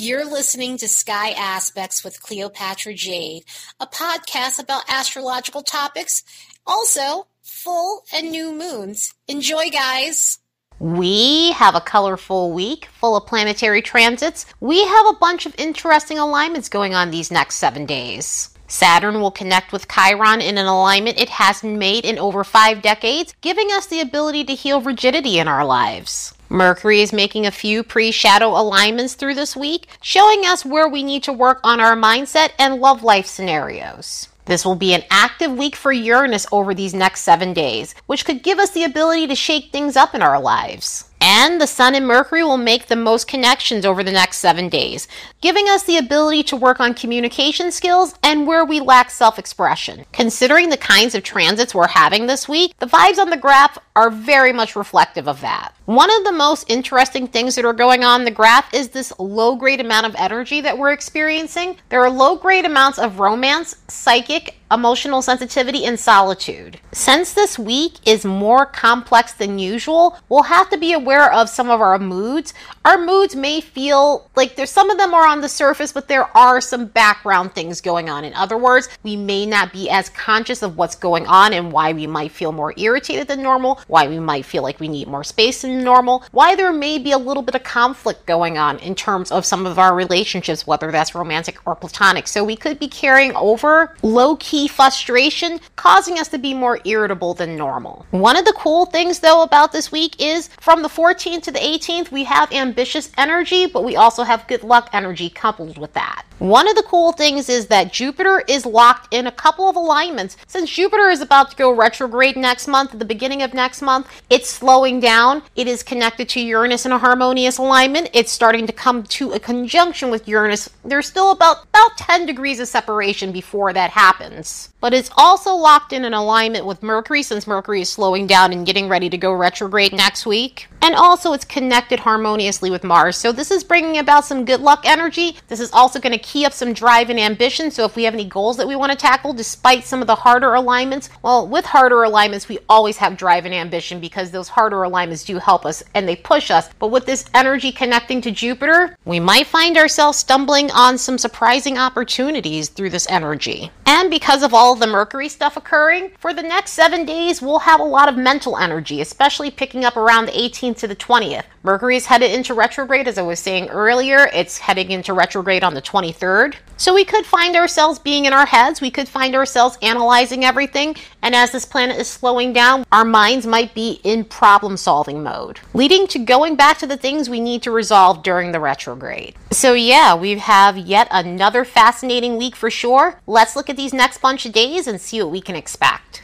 You're listening to Sky Aspects with Cleopatra Jade, a podcast about astrological topics, also full and new moons. Enjoy, guys! We have a colorful week full of planetary transits. We have a bunch of interesting alignments going on these next seven days. Saturn will connect with Chiron in an alignment it hasn't made in over five decades, giving us the ability to heal rigidity in our lives. Mercury is making a few pre shadow alignments through this week, showing us where we need to work on our mindset and love life scenarios. This will be an active week for Uranus over these next seven days, which could give us the ability to shake things up in our lives. And the Sun and Mercury will make the most connections over the next seven days, giving us the ability to work on communication skills and where we lack self expression. Considering the kinds of transits we're having this week, the vibes on the graph are very much reflective of that. One of the most interesting things that are going on the graph is this low grade amount of energy that we're experiencing. There are low grade amounts of romance, psychic, emotional sensitivity, and solitude. Since this week is more complex than usual, we'll have to be aware of some of our moods. Our moods may feel like there's some of them are on the surface, but there are some background things going on. In other words, we may not be as conscious of what's going on and why we might feel more irritated than normal, why we might feel like we need more space than normal, why there may be a little bit of conflict going on in terms of some of our relationships, whether that's romantic or platonic. So we could be carrying over low key frustration, causing us to be more irritable than normal. One of the cool things, though, about this week is from the 14th to the 18th, we have ambitious energy, but we also have good luck energy coupled with that. One of the cool things is that Jupiter is locked in a couple of alignments. Since Jupiter is about to go retrograde next month, at the beginning of next month, it's slowing down. It is connected to Uranus in a harmonious alignment. It's starting to come to a conjunction with Uranus. There's still about, about 10 degrees of separation before that happens. But it's also locked in an alignment with Mercury since Mercury is slowing down and getting ready to go retrograde next week. And also, it's connected harmoniously with Mars. So, this is bringing about some good luck energy. This is also going to key up some drive and ambition. So, if we have any goals that we want to tackle, despite some of the harder alignments, well, with harder alignments, we always have drive and ambition because those harder alignments do help us and they push us. But with this energy connecting to Jupiter, we might find ourselves stumbling on some surprising opportunities through this energy. And because of all the Mercury stuff occurring, for the next seven days, we'll have a lot of mental energy, especially picking up around the 18th 18th to the 20th. Mercury is headed into retrograde, as I was saying earlier. It's heading into retrograde on the 23rd. So we could find ourselves being in our heads. We could find ourselves analyzing everything. And as this planet is slowing down, our minds might be in problem solving mode, leading to going back to the things we need to resolve during the retrograde. So, yeah, we have yet another fascinating week for sure. Let's look at these next bunch of days and see what we can expect.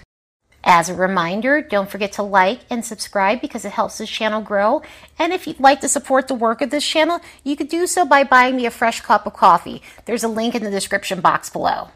As a reminder, don't forget to like and subscribe because it helps this channel grow. And if you'd like to support the work of this channel, you could do so by buying me a fresh cup of coffee. There's a link in the description box below.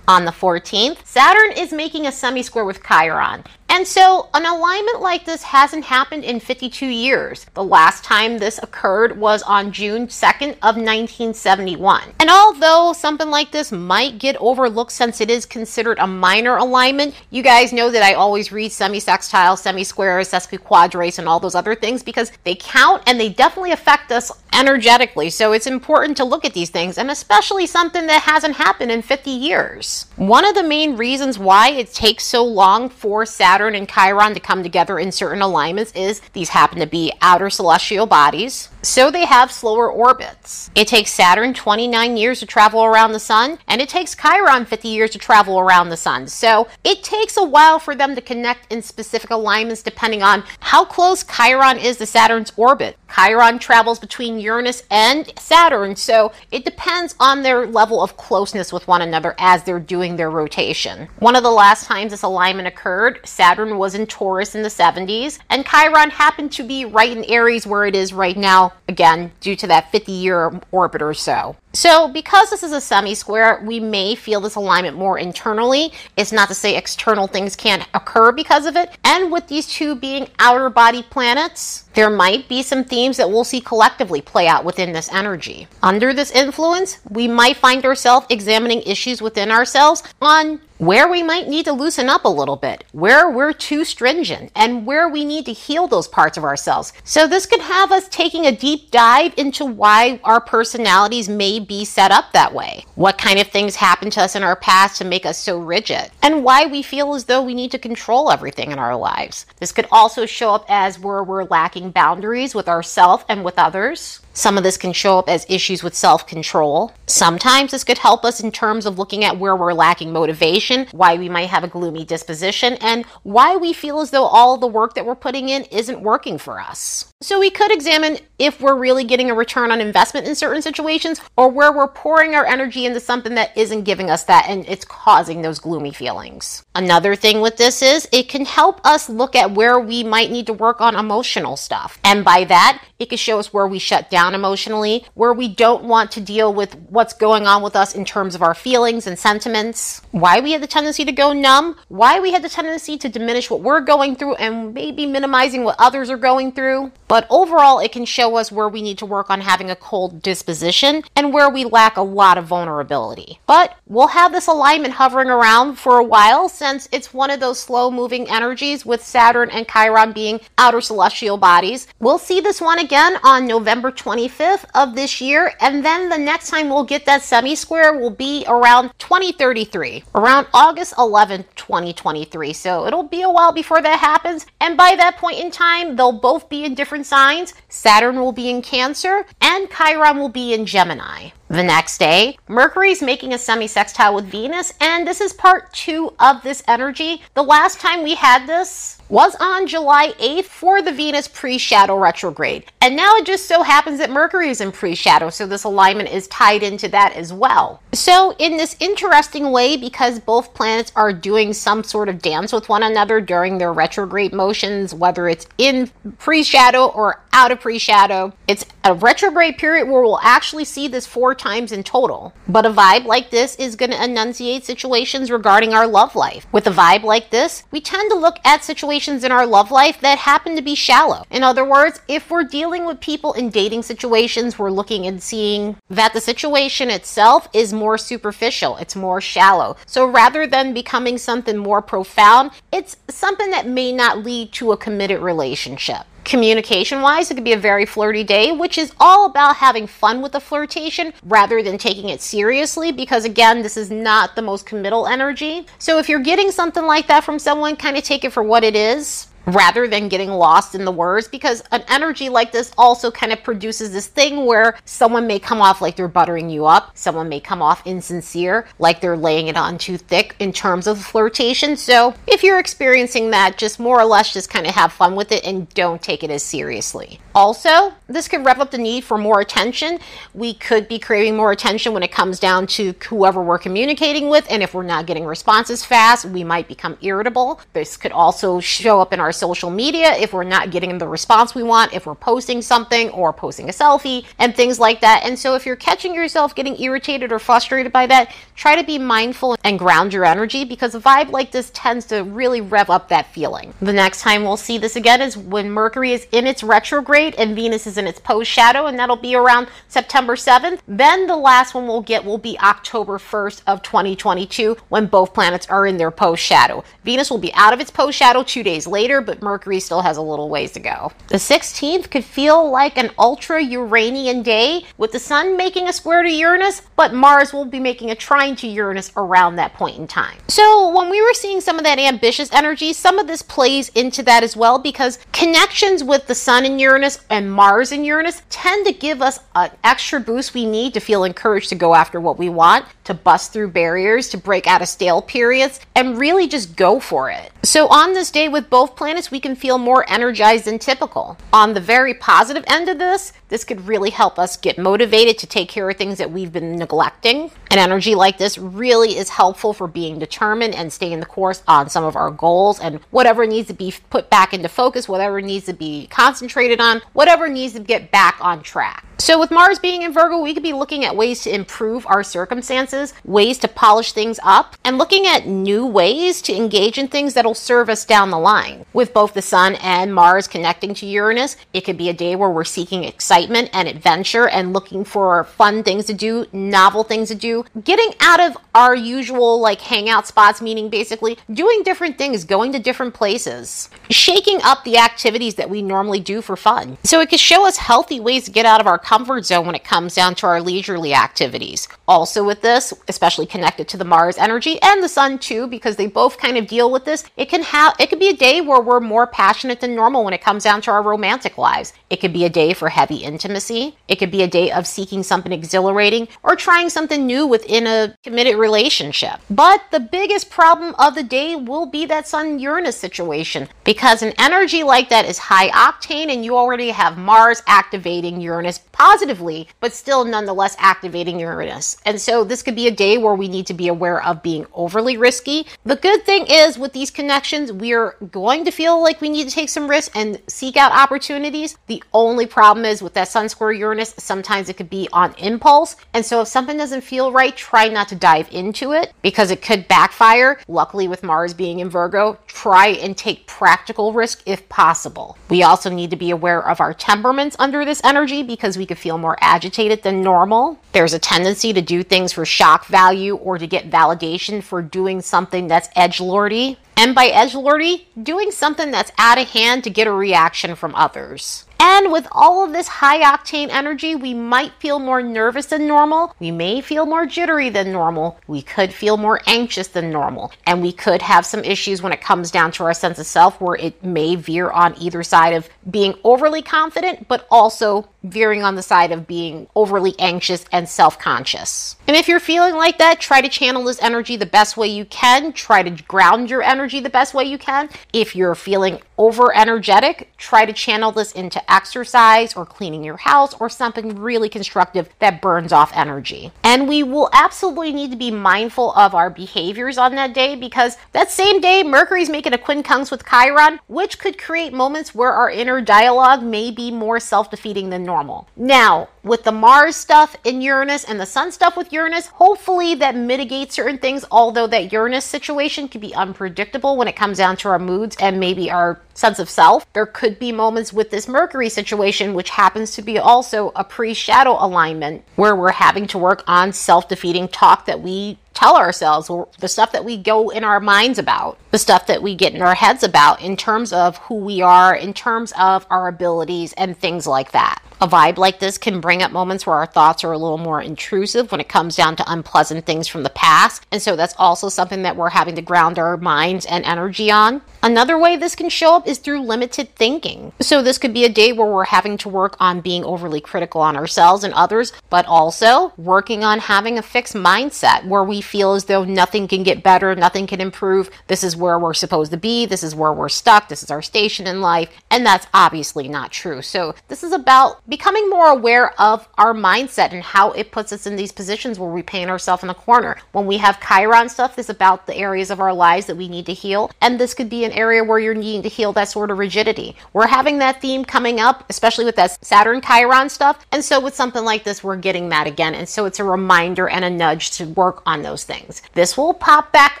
On the 14th, Saturn is making a semi square with Chiron. And so an alignment like this hasn't happened in 52 years. The last time this occurred was on June 2nd of 1971. And although something like this might get overlooked since it is considered a minor alignment, you guys know that I always read semi-sextiles, semi-squares, sesquiquadrates, and all those other things because they count and they definitely affect us energetically. So it's important to look at these things and especially something that hasn't happened in 50 years. One of the main reasons why it takes so long for Saturn Saturn and Chiron to come together in certain alignments is these happen to be outer celestial bodies. So they have slower orbits. It takes Saturn 29 years to travel around the sun, and it takes Chiron 50 years to travel around the sun. So it takes a while for them to connect in specific alignments depending on how close Chiron is to Saturn's orbit. Chiron travels between Uranus and Saturn, so it depends on their level of closeness with one another as they're doing their rotation. One of the last times this alignment occurred, Saturn was in Taurus in the 70s, and Chiron happened to be right in Aries where it is right now again, due to that 50 year orbit or so. So, because this is a semi square, we may feel this alignment more internally. It's not to say external things can't occur because of it. And with these two being outer body planets, there might be some themes that we'll see collectively play out within this energy. Under this influence, we might find ourselves examining issues within ourselves on where we might need to loosen up a little bit, where we're too stringent, and where we need to heal those parts of ourselves. So, this could have us taking a deep dive into why our personalities may be set up that way. What kind of things happened to us in our past to make us so rigid, and why we feel as though we need to control everything in our lives. This could also show up as where we're lacking boundaries with ourselves and with others. Some of this can show up as issues with self control. Sometimes this could help us in terms of looking at where we're lacking motivation, why we might have a gloomy disposition, and why we feel as though all the work that we're putting in isn't working for us. So we could examine if we're really getting a return on investment in certain situations or where we're pouring our energy into something that isn't giving us that and it's causing those gloomy feelings. Another thing with this is it can help us look at where we might need to work on emotional stuff. And by that, it can show us where we shut down emotionally, where we don't want to deal with what's going on with us in terms of our feelings and sentiments, why we had the tendency to go numb, why we had the tendency to diminish what we're going through and maybe minimizing what others are going through. But overall, it can show us where we need to work on having a cold disposition and where we lack a lot of vulnerability. But we'll have this alignment hovering around for a while since it's one of those slow moving energies with Saturn and Chiron being outer celestial bodies. We'll see this one again on November 25th of this year, and then the next time we'll get that semi square will be around 2033, around August 11th, 2023. So it'll be a while before that happens, and by that point in time, they'll both be in different signs. Saturn will be in Cancer, and Chiron will be in Gemini. The next day, Mercury's making a semi sextile with Venus, and this is part two of this energy. The last time we had this was on July 8th for the Venus pre shadow retrograde. And now it just so happens that Mercury is in pre shadow, so this alignment is tied into that as well. So, in this interesting way, because both planets are doing some sort of dance with one another during their retrograde motions, whether it's in pre shadow or out of pre shadow, it's a retrograde period where we'll actually see this four times in total. But a vibe like this is going to enunciate situations regarding our love life. With a vibe like this, we tend to look at situations in our love life that happen to be shallow. In other words, if we're dealing with people in dating situations, we're looking and seeing that the situation itself is more superficial, it's more shallow. So rather than becoming something more profound, it's something that may not lead to a committed relationship. Communication wise, it could be a very flirty day, which is all about having fun with the flirtation rather than taking it seriously, because again, this is not the most committal energy. So if you're getting something like that from someone, kind of take it for what it is rather than getting lost in the words because an energy like this also kind of produces this thing where someone may come off like they're buttering you up. Someone may come off insincere like they're laying it on too thick in terms of flirtation. So if you're experiencing that just more or less just kind of have fun with it and don't take it as seriously. Also this could rev up the need for more attention we could be craving more attention when it comes down to whoever we're communicating with and if we're not getting responses fast we might become irritable this could also show up in our social media if we're not getting the response we want, if we're posting something or posting a selfie and things like that. And so if you're catching yourself getting irritated or frustrated by that, try to be mindful and ground your energy because a vibe like this tends to really rev up that feeling. The next time we'll see this again is when Mercury is in its retrograde and Venus is its post shadow, and that'll be around September 7th. Then the last one we'll get will be October 1st of 2022 when both planets are in their post shadow. Venus will be out of its post shadow two days later, but Mercury still has a little ways to go. The 16th could feel like an ultra Uranian day with the Sun making a square to Uranus, but Mars will be making a trine to Uranus around that point in time. So when we were seeing some of that ambitious energy, some of this plays into that as well because connections with the Sun and Uranus and Mars and Uranus tend to give us an extra boost we need to feel encouraged to go after what we want, to bust through barriers, to break out of stale periods, and really just go for it. So on this day with both planets, we can feel more energized than typical. On the very positive end of this, this could really help us get motivated to take care of things that we've been neglecting. An energy like this really is helpful for being determined and staying the course on some of our goals and whatever needs to be put back into focus, whatever needs to be concentrated on, whatever needs needs to get back on track. So, with Mars being in Virgo, we could be looking at ways to improve our circumstances, ways to polish things up, and looking at new ways to engage in things that'll serve us down the line. With both the Sun and Mars connecting to Uranus, it could be a day where we're seeking excitement and adventure and looking for fun things to do, novel things to do, getting out of our usual like hangout spots, meaning basically doing different things, going to different places, shaking up the activities that we normally do for fun. So, it could show us healthy ways to get out of our comfort zone when it comes down to our leisurely activities. Also, with this, especially connected to the Mars energy and the Sun too, because they both kind of deal with this, it can have it could be a day where we're more passionate than normal when it comes down to our romantic lives. It could be a day for heavy intimacy. It could be a day of seeking something exhilarating or trying something new within a committed relationship. But the biggest problem of the day will be that Sun Uranus situation because an energy like that is high octane and you already have Mars activating Uranus positively, but still nonetheless activating Uranus. And so this could be a day where we need to be aware of being overly risky. The good thing is with these connections, we're going to feel like we need to take some risks and seek out opportunities. The only problem is with that Sun square Uranus, sometimes it could be on impulse. And so if something doesn't feel right, try not to dive into it because it could backfire. Luckily, with Mars being in Virgo, try and take practical risk if possible. We also need to be aware of our temperaments under this energy because we could feel more agitated than normal. There's a tendency to do things for shock value or to get validation for doing something that's edge lordy. And by edge lordy, doing something that's out of hand to get a reaction from others. And with all of this high octane energy, we might feel more nervous than normal. We may feel more jittery than normal. We could feel more anxious than normal. And we could have some issues when it comes down to our sense of self where it may veer on either side of being overly confident, but also veering on the side of being overly anxious and self conscious. And if you're feeling like that, try to channel this energy the best way you can. Try to ground your energy the best way you can. If you're feeling over energetic, try to channel this into exercise or cleaning your house or something really constructive that burns off energy. And we will absolutely need to be mindful of our behaviors on that day because that same day, Mercury's making a quincunx with Chiron, which could create moments where our inner dialogue may be more self defeating than normal. Now, with the Mars stuff in Uranus and the Sun stuff with Uranus, hopefully that mitigates certain things, although that Uranus situation can be unpredictable when it comes down to our moods and maybe our sense of self. There could be moments with this Mercury situation, which happens to be also a pre shadow alignment, where we're having to work on self defeating talk that we tell ourselves, or the stuff that we go in our minds about, the stuff that we get in our heads about in terms of who we are, in terms of our abilities, and things like that. A vibe like this can bring up moments where our thoughts are a little more intrusive when it comes down to unpleasant things from the past. And so that's also something that we're having to ground our minds and energy on. Another way this can show up is through limited thinking. So this could be a day where we're having to work on being overly critical on ourselves and others, but also working on having a fixed mindset where we feel as though nothing can get better, nothing can improve. This is where we're supposed to be, this is where we're stuck, this is our station in life, and that's obviously not true. So this is about becoming more aware of our mindset and how it puts us in these positions where we paint ourselves in a corner. When we have Chiron stuff, this is about the areas of our lives that we need to heal. And this could be an area where you're needing to heal that sort of rigidity. We're having that theme coming up, especially with that Saturn Chiron stuff. And so with something like this, we're getting that again. And so it's a reminder and a nudge to work on those things. This will pop back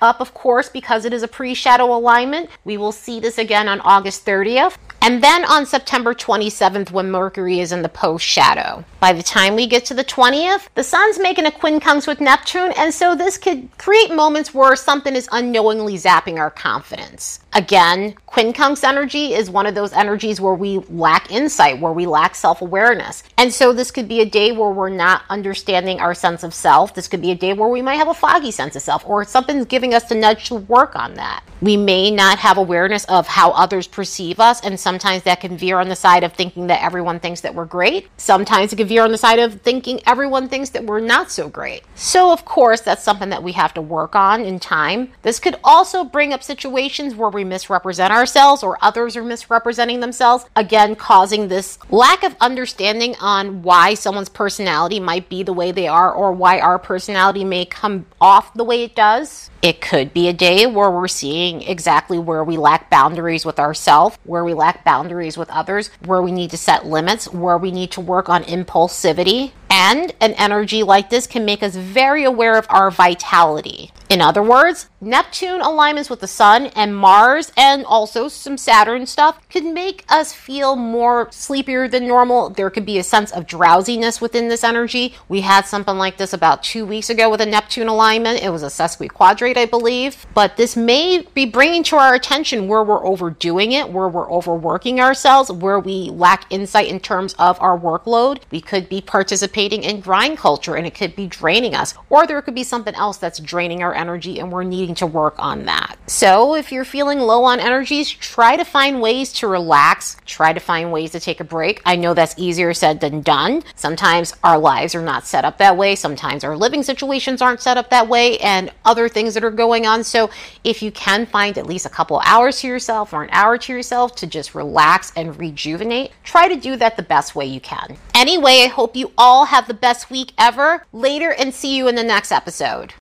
up, of course, because it is a pre shadow alignment. We will see this again on August 30th. And then on September 27th, when Mercury is in the post shadow. By the time we get to the 20th, the sun's making a quincunx with Neptune, and so this could create moments where something is unknowingly zapping our confidence. Again, quincunx energy is one of those energies where we lack insight, where we lack self awareness. And so this could be a day where we're not understanding our sense of self. This could be a day where we might have a foggy sense of self, or something's giving us the nudge to work on that. We may not have awareness of how others perceive us, and sometimes that can veer on the side of thinking that everyone thinks that we're great. Sometimes it can veer on the side of thinking everyone thinks that we're not so great. So, of course, that's something that we have to work on in time. This could also bring up situations where we misrepresent ourselves or others are misrepresenting themselves, again, causing this lack of understanding on why someone's personality might be the way they are or why our personality may come off the way it does. It could be a day where we're seeing exactly where we lack boundaries with ourselves, where we lack boundaries with others, where we need to set limits, where we need to work on impulsivity. And an energy like this can make us very aware of our vitality. In other words, Neptune alignments with the Sun and Mars and also some Saturn stuff can make us feel more sleepier than normal. There could be a sense of drowsiness within this energy. We had something like this about two weeks ago with a Neptune alignment. It was a sesquiquadrate, I believe. But this may be bringing to our attention where we're overdoing it, where we're overworking ourselves, where we lack insight in terms of our workload. We could be participating in grind culture and it could be draining us. Or there could be something else that's draining our energy and we're needing to work on that. So if you're feeling low on energies, try to find ways to relax, try to find ways to take a break. I know that's easier said than done. Sometimes our lives are not set up that way, sometimes our living situations aren't set up that way, and other things that are going on. So if you can find at least a couple hours to yourself or an hour to yourself to just relax and rejuvenate, try to do that the best way you can. Anyway, I hope you all have the best week ever. Later and see you in the next episode.